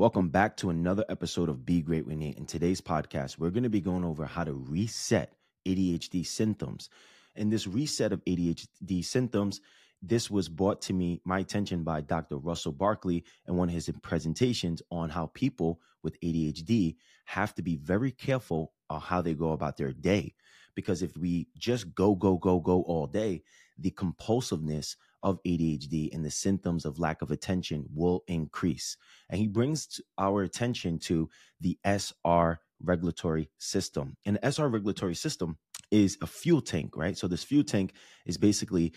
Welcome back to another episode of Be Great with Nate. In today's podcast, we're going to be going over how to reset ADHD symptoms. And this reset of ADHD symptoms, this was brought to me, my attention by Dr. Russell Barkley in one of his presentations on how people with ADHD have to be very careful on how they go about their day. Because if we just go, go, go, go all day, the compulsiveness of ADHD and the symptoms of lack of attention will increase. And he brings our attention to the SR regulatory system. And the SR regulatory system is a fuel tank, right? So this fuel tank is basically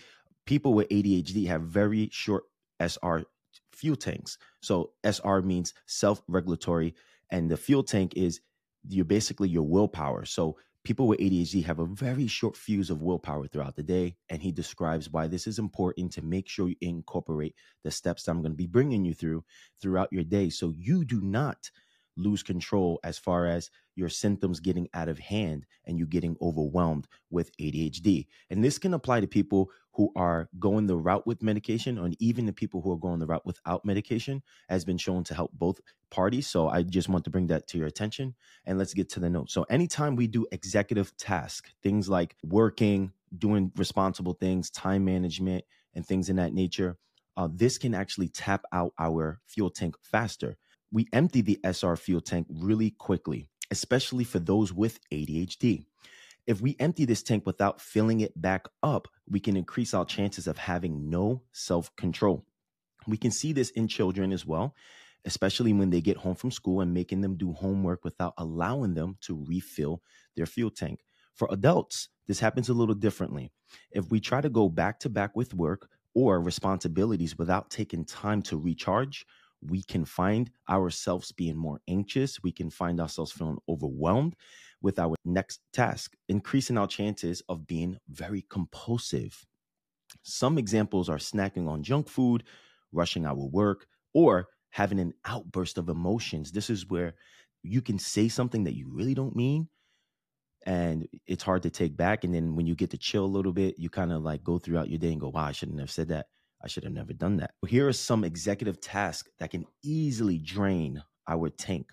people with ADHD have very short SR fuel tanks. So SR means self-regulatory and the fuel tank is you're basically your willpower. So people with ADHD have a very short fuse of willpower throughout the day. And he describes why this is important to make sure you incorporate the steps I'm going to be bringing you through throughout your day so you do not lose control as far as your symptoms getting out of hand and you getting overwhelmed with ADHD. And this can apply to people who are going the route with medication and even the people who are going the route without medication has been shown to help both parties. So I just want to bring that to your attention and let's get to the note. So anytime we do executive tasks, things like working, doing responsible things, time management, and things in that nature, uh, this can actually tap out our fuel tank faster we empty the SR fuel tank really quickly, especially for those with ADHD. If we empty this tank without filling it back up, we can increase our chances of having no self control. We can see this in children as well, especially when they get home from school and making them do homework without allowing them to refill their fuel tank. For adults, this happens a little differently. If we try to go back to back with work or responsibilities without taking time to recharge, we can find ourselves being more anxious. We can find ourselves feeling overwhelmed with our next task, increasing our chances of being very compulsive. Some examples are snacking on junk food, rushing our work, or having an outburst of emotions. This is where you can say something that you really don't mean and it's hard to take back. And then when you get to chill a little bit, you kind of like go throughout your day and go, wow, I shouldn't have said that. I should have never done that. Here are some executive tasks that can easily drain our tank.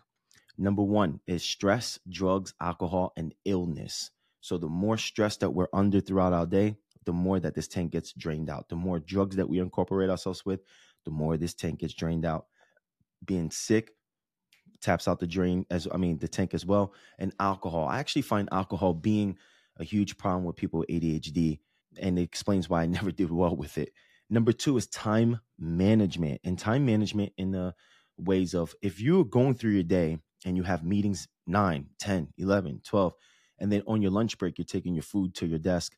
Number one is stress, drugs, alcohol, and illness. So the more stress that we're under throughout our day, the more that this tank gets drained out. The more drugs that we incorporate ourselves with, the more this tank gets drained out. Being sick taps out the drain as I mean the tank as well. And alcohol. I actually find alcohol being a huge problem with people with ADHD, and it explains why I never did well with it. Number two is time management and time management in the ways of if you're going through your day and you have meetings 9, 10, 11, 12, and then on your lunch break, you're taking your food to your desk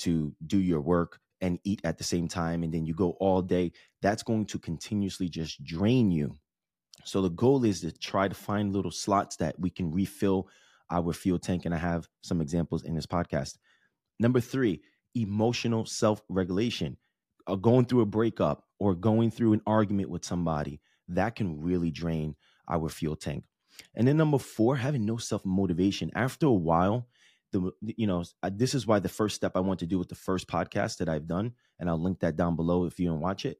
to do your work and eat at the same time, and then you go all day, that's going to continuously just drain you. So the goal is to try to find little slots that we can refill our fuel tank. And I have some examples in this podcast. Number three, emotional self regulation uh, going through a breakup or going through an argument with somebody, that can really drain our fuel tank. And then number four, having no self motivation. After a while, the you know this is why the first step I want to do with the first podcast that I've done, and I'll link that down below if you don't watch it.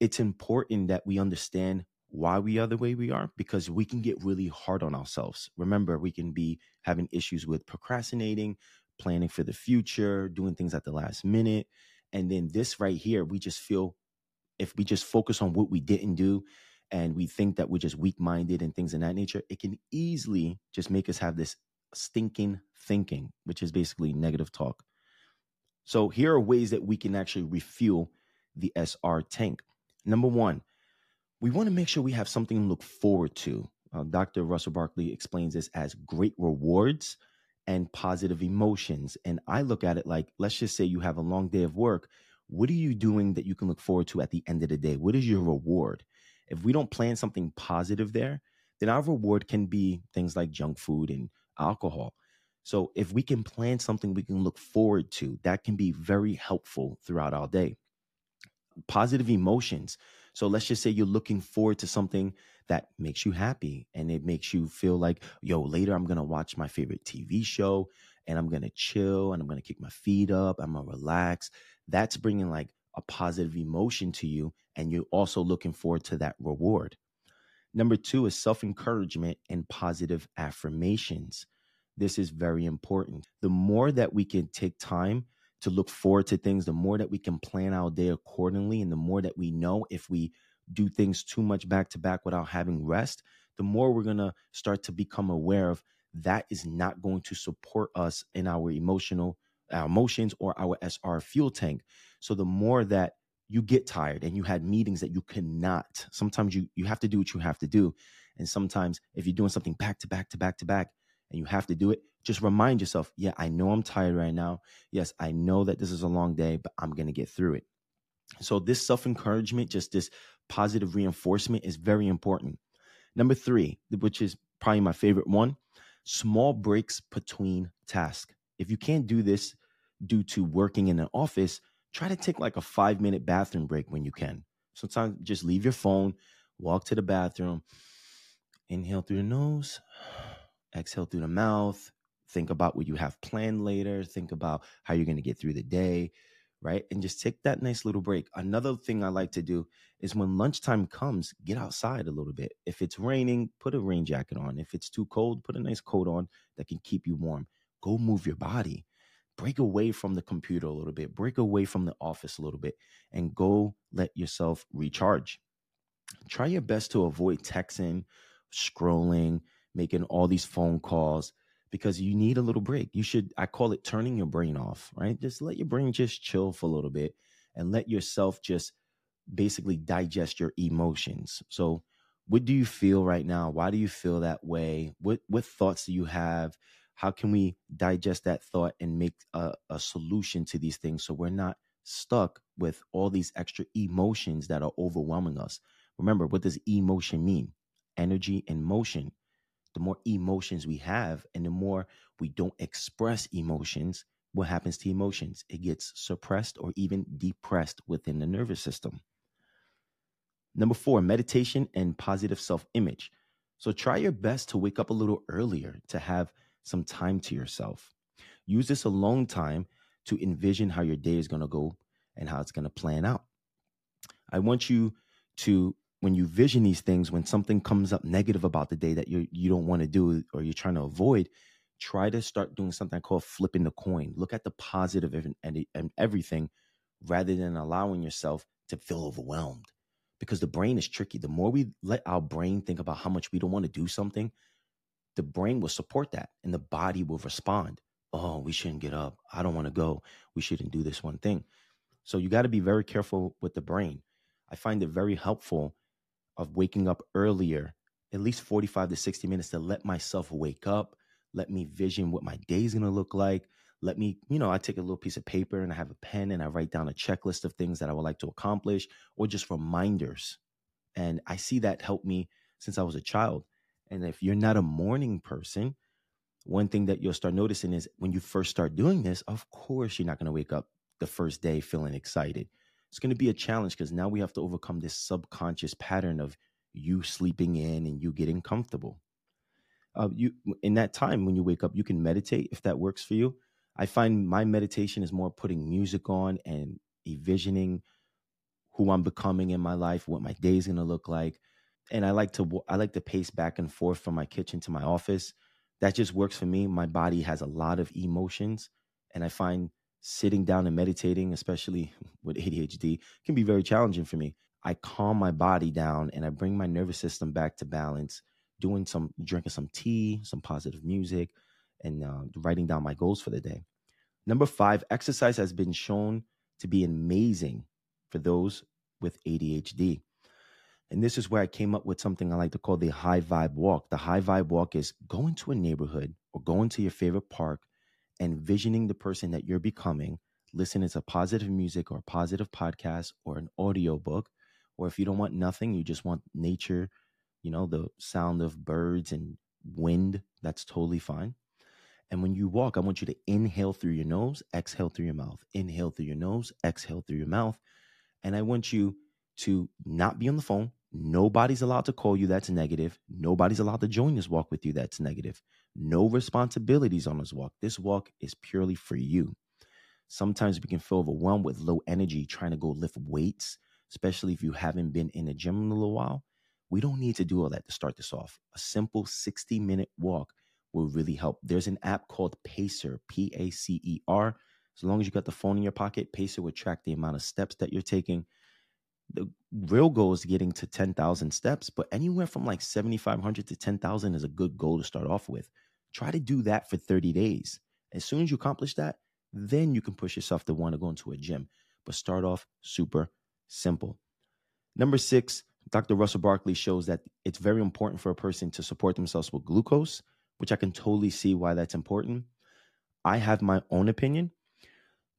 It's important that we understand why we are the way we are because we can get really hard on ourselves. Remember, we can be having issues with procrastinating, planning for the future, doing things at the last minute, and then this right here, we just feel if we just focus on what we didn't do and we think that we're just weak minded and things in that nature, it can easily just make us have this stinking thinking, which is basically negative talk. So here are ways that we can actually refuel the SR tank. Number one, we want to make sure we have something to look forward to. Uh, Dr. Russell Barkley explains this as great rewards and positive emotions. And I look at it like, let's just say you have a long day of work. What are you doing that you can look forward to at the end of the day? What is your reward? If we don't plan something positive there, then our reward can be things like junk food and alcohol. So if we can plan something we can look forward to, that can be very helpful throughout our day. Positive emotions. So let's just say you're looking forward to something that makes you happy and it makes you feel like, yo, later I'm going to watch my favorite TV show and I'm going to chill and I'm going to kick my feet up. I'm going to relax. That's bringing like a positive emotion to you. And you're also looking forward to that reward. Number two is self encouragement and positive affirmations. This is very important. The more that we can take time to look forward to things, the more that we can plan our day accordingly, and the more that we know if we do things too much back to back without having rest, the more we're going to start to become aware of that is not going to support us in our emotional our emotions or our SR fuel tank. So the more that you get tired and you had meetings that you cannot, sometimes you you have to do what you have to do. And sometimes if you're doing something back to back to back to back and you have to do it, just remind yourself, yeah, I know I'm tired right now. Yes, I know that this is a long day, but I'm going to get through it. So this self-encouragement, just this positive reinforcement is very important. Number 3, which is probably my favorite one, small breaks between tasks. If you can't do this due to working in an office, try to take like a 5-minute bathroom break when you can. Sometimes just leave your phone, walk to the bathroom, inhale through the nose, exhale through the mouth, think about what you have planned later, think about how you're going to get through the day, right? And just take that nice little break. Another thing I like to do is when lunchtime comes, get outside a little bit. If it's raining, put a rain jacket on. If it's too cold, put a nice coat on that can keep you warm. Go move your body. Break away from the computer a little bit, break away from the office a little bit, and go let yourself recharge. Try your best to avoid texting, scrolling, making all these phone calls because you need a little break. You should, I call it turning your brain off, right? Just let your brain just chill for a little bit and let yourself just basically digest your emotions. So, what do you feel right now? Why do you feel that way? What what thoughts do you have? How can we digest that thought and make a, a solution to these things so we're not stuck with all these extra emotions that are overwhelming us? Remember, what does emotion mean? Energy and motion the more emotions we have and the more we don't express emotions, what happens to emotions? It gets suppressed or even depressed within the nervous system. Number four, meditation and positive self image. So try your best to wake up a little earlier to have some time to yourself. Use this alone time to envision how your day is going to go and how it's going to plan out. I want you to when you vision these things, when something comes up negative about the day that you you don't want to do or you're trying to avoid, try to start doing something called flipping the coin. Look at the positive and, and, and everything rather than allowing yourself to feel overwhelmed. Because the brain is tricky. The more we let our brain think about how much we don't want to do something, the brain will support that and the body will respond. Oh, we shouldn't get up. I don't want to go. We shouldn't do this one thing. So you got to be very careful with the brain. I find it very helpful of waking up earlier, at least 45 to 60 minutes to let myself wake up, let me vision what my day is going to look like. Let me, you know, I take a little piece of paper and I have a pen and I write down a checklist of things that I would like to accomplish or just reminders. And I see that help me since I was a child. And if you're not a morning person, one thing that you'll start noticing is when you first start doing this, of course, you're not going to wake up the first day feeling excited it's going to be a challenge because now we have to overcome this subconscious pattern of you sleeping in and you getting comfortable. Uh, you in that time when you wake up, you can meditate if that works for you. I find my meditation is more putting music on and envisioning who I'm becoming in my life, what my day is going to look like, and I like to I like to pace back and forth from my kitchen to my office. That just works for me. My body has a lot of emotions, and I find sitting down and meditating, especially with ADHD, can be very challenging for me. I calm my body down and I bring my nervous system back to balance, doing some drinking some tea, some positive music, and uh, writing down my goals for the day. Number five, exercise has been shown to be amazing for those with ADHD. And this is where I came up with something I like to call the high vibe walk. The high vibe walk is going to a neighborhood or going to your favorite park envisioning the person that you're becoming, listening to positive music or positive podcast or an audio book. Or if you don't want nothing, you just want nature, you know, the sound of birds and wind, that's totally fine. And when you walk, I want you to inhale through your nose, exhale through your mouth. Inhale through your nose, exhale through your mouth. And I want you to not be on the phone. Nobody's allowed to call you that's negative. Nobody's allowed to join this walk with you that's negative. No responsibilities on this walk. This walk is purely for you. Sometimes we can feel overwhelmed with low energy trying to go lift weights, especially if you haven't been in the gym in a little while. We don't need to do all that to start this off. A simple 60 minute walk will really help. There's an app called Pacer, P A C E R. As long as you got the phone in your pocket, Pacer will track the amount of steps that you're taking. The real goal is getting to 10,000 steps, but anywhere from like 7,500 to 10,000 is a good goal to start off with. Try to do that for 30 days. As soon as you accomplish that, then you can push yourself to want to go into a gym. But start off super simple. Number six, Dr. Russell Barkley shows that it's very important for a person to support themselves with glucose, which I can totally see why that's important. I have my own opinion.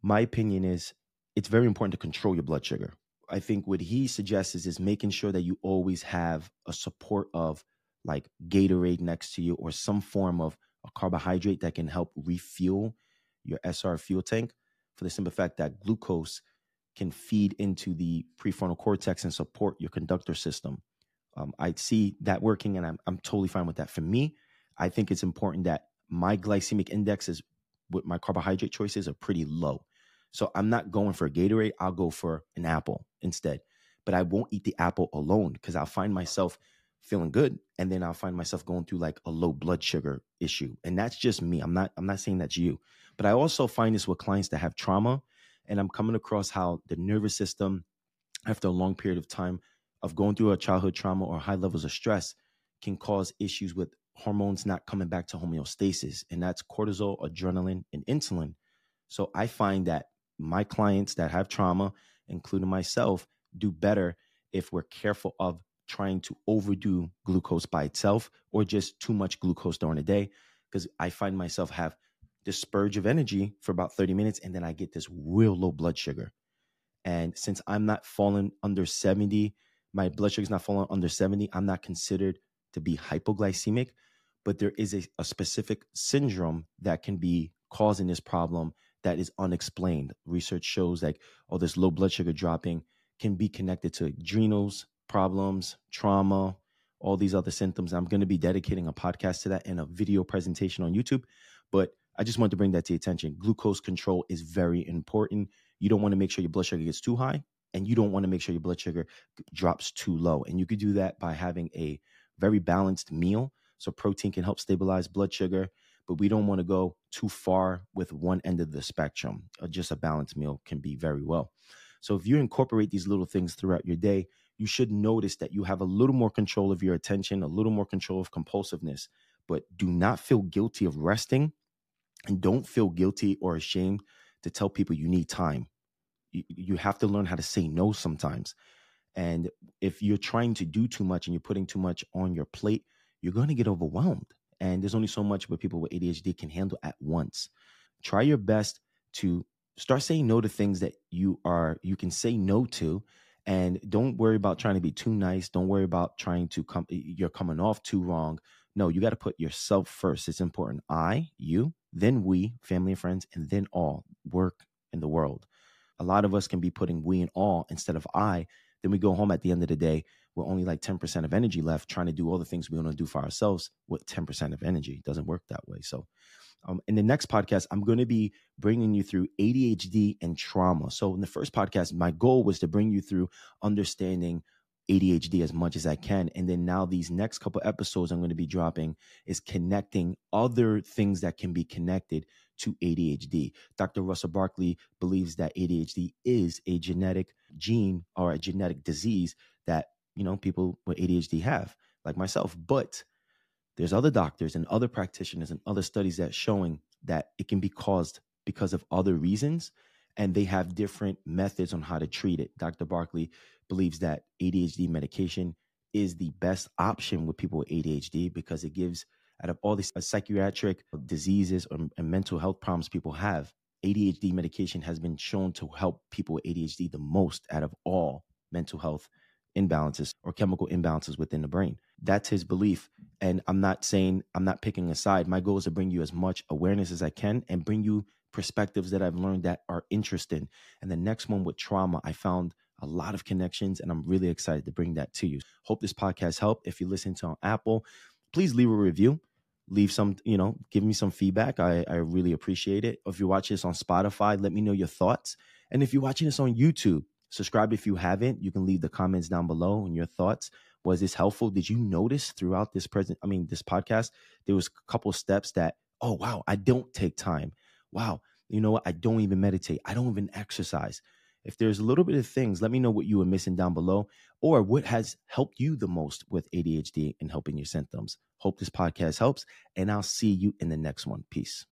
My opinion is it's very important to control your blood sugar. I think what he suggests is, is making sure that you always have a support of like Gatorade next to you or some form of a carbohydrate that can help refuel your SR fuel tank for the simple fact that glucose can feed into the prefrontal cortex and support your conductor system. Um, I see that working, and I'm, I'm totally fine with that. For me, I think it's important that my glycemic indexes with my carbohydrate choices are pretty low. So I'm not going for a Gatorade. I'll go for an apple instead. But I won't eat the apple alone because I'll find myself feeling good and then I'll find myself going through like a low blood sugar issue. And that's just me. I'm not I'm not saying that's you. But I also find this with clients that have trauma and I'm coming across how the nervous system after a long period of time of going through a childhood trauma or high levels of stress can cause issues with hormones not coming back to homeostasis and that's cortisol, adrenaline and insulin. So I find that my clients that have trauma, including myself, do better if we're careful of trying to overdo glucose by itself or just too much glucose during the day. Because I find myself have this spurge of energy for about 30 minutes and then I get this real low blood sugar. And since I'm not falling under 70, my blood sugar is not falling under 70, I'm not considered to be hypoglycemic. But there is a, a specific syndrome that can be causing this problem that is unexplained. Research shows like, oh, this low blood sugar dropping can be connected to adrenals problems, trauma, all these other symptoms. I'm going to be dedicating a podcast to that and a video presentation on YouTube. But I just want to bring that to attention. Glucose control is very important. You don't want to make sure your blood sugar gets too high, and you don't want to make sure your blood sugar drops too low. And you could do that by having a very balanced meal. So protein can help stabilize blood sugar but we don't want to go too far with one end of the spectrum. Uh, just a balanced meal can be very well. So if you incorporate these little things throughout your day, you should notice that you have a little more control of your attention, a little more control of compulsiveness, but do not feel guilty of resting and don't feel guilty or ashamed to tell people you need time. You, you have to learn how to say no sometimes. And if you're trying to do too much and you're putting too much on your plate, you're going to get overwhelmed and there's only so much what people with ADHD can handle at once. Try your best to start saying no to things that you are you can say no to and don't worry about trying to be too nice. Don't worry about trying to come you're coming off too wrong. No you got to put yourself first. It's important. I you then we family and friends and then all. Work in the world. A lot of us can be putting we and all instead of i then we go home at the end of the day with only like 10% of energy left, trying to do all the things we want to do for ourselves with 10% of energy. It doesn't work that way. So, um, in the next podcast, I'm going to be bringing you through ADHD and trauma. So, in the first podcast, my goal was to bring you through understanding ADHD as much as I can. And then now, these next couple episodes I'm going to be dropping is connecting other things that can be connected to ADHD. Dr. Russell Barkley believes that ADHD is a genetic gene or a genetic disease that, you know, people with ADHD have, like myself. But there's other doctors and other practitioners and other studies that showing that it can be caused because of other reasons and they have different methods on how to treat it. Dr. Barkley believes that ADHD medication is the best option with people with ADHD because it gives out of all these uh, psychiatric diseases or, and mental health problems people have, ADHD medication has been shown to help people with ADHD the most out of all mental health imbalances or chemical imbalances within the brain. That's his belief. And I'm not saying I'm not picking a side. My goal is to bring you as much awareness as I can and bring you perspectives that I've learned that are interesting. And the next one with trauma, I found a lot of connections and I'm really excited to bring that to you. Hope this podcast helped. If you listen to on Apple, please leave a review leave some, you know, give me some feedback. I, I really appreciate it. If you watch this on Spotify, let me know your thoughts. And if you're watching this on YouTube, subscribe if you haven't. You can leave the comments down below and your thoughts Was this helpful? Did you notice throughout this present, I mean, this podcast, there was a couple steps that, oh, wow, I don't take time. Wow, you know what? I don't even meditate. I don't even exercise. If there's a little bit of things, let me know what you were missing down below or what has helped you the most with ADHD and helping your symptoms. Hope this podcast helps, and I'll see you in the next one. Peace.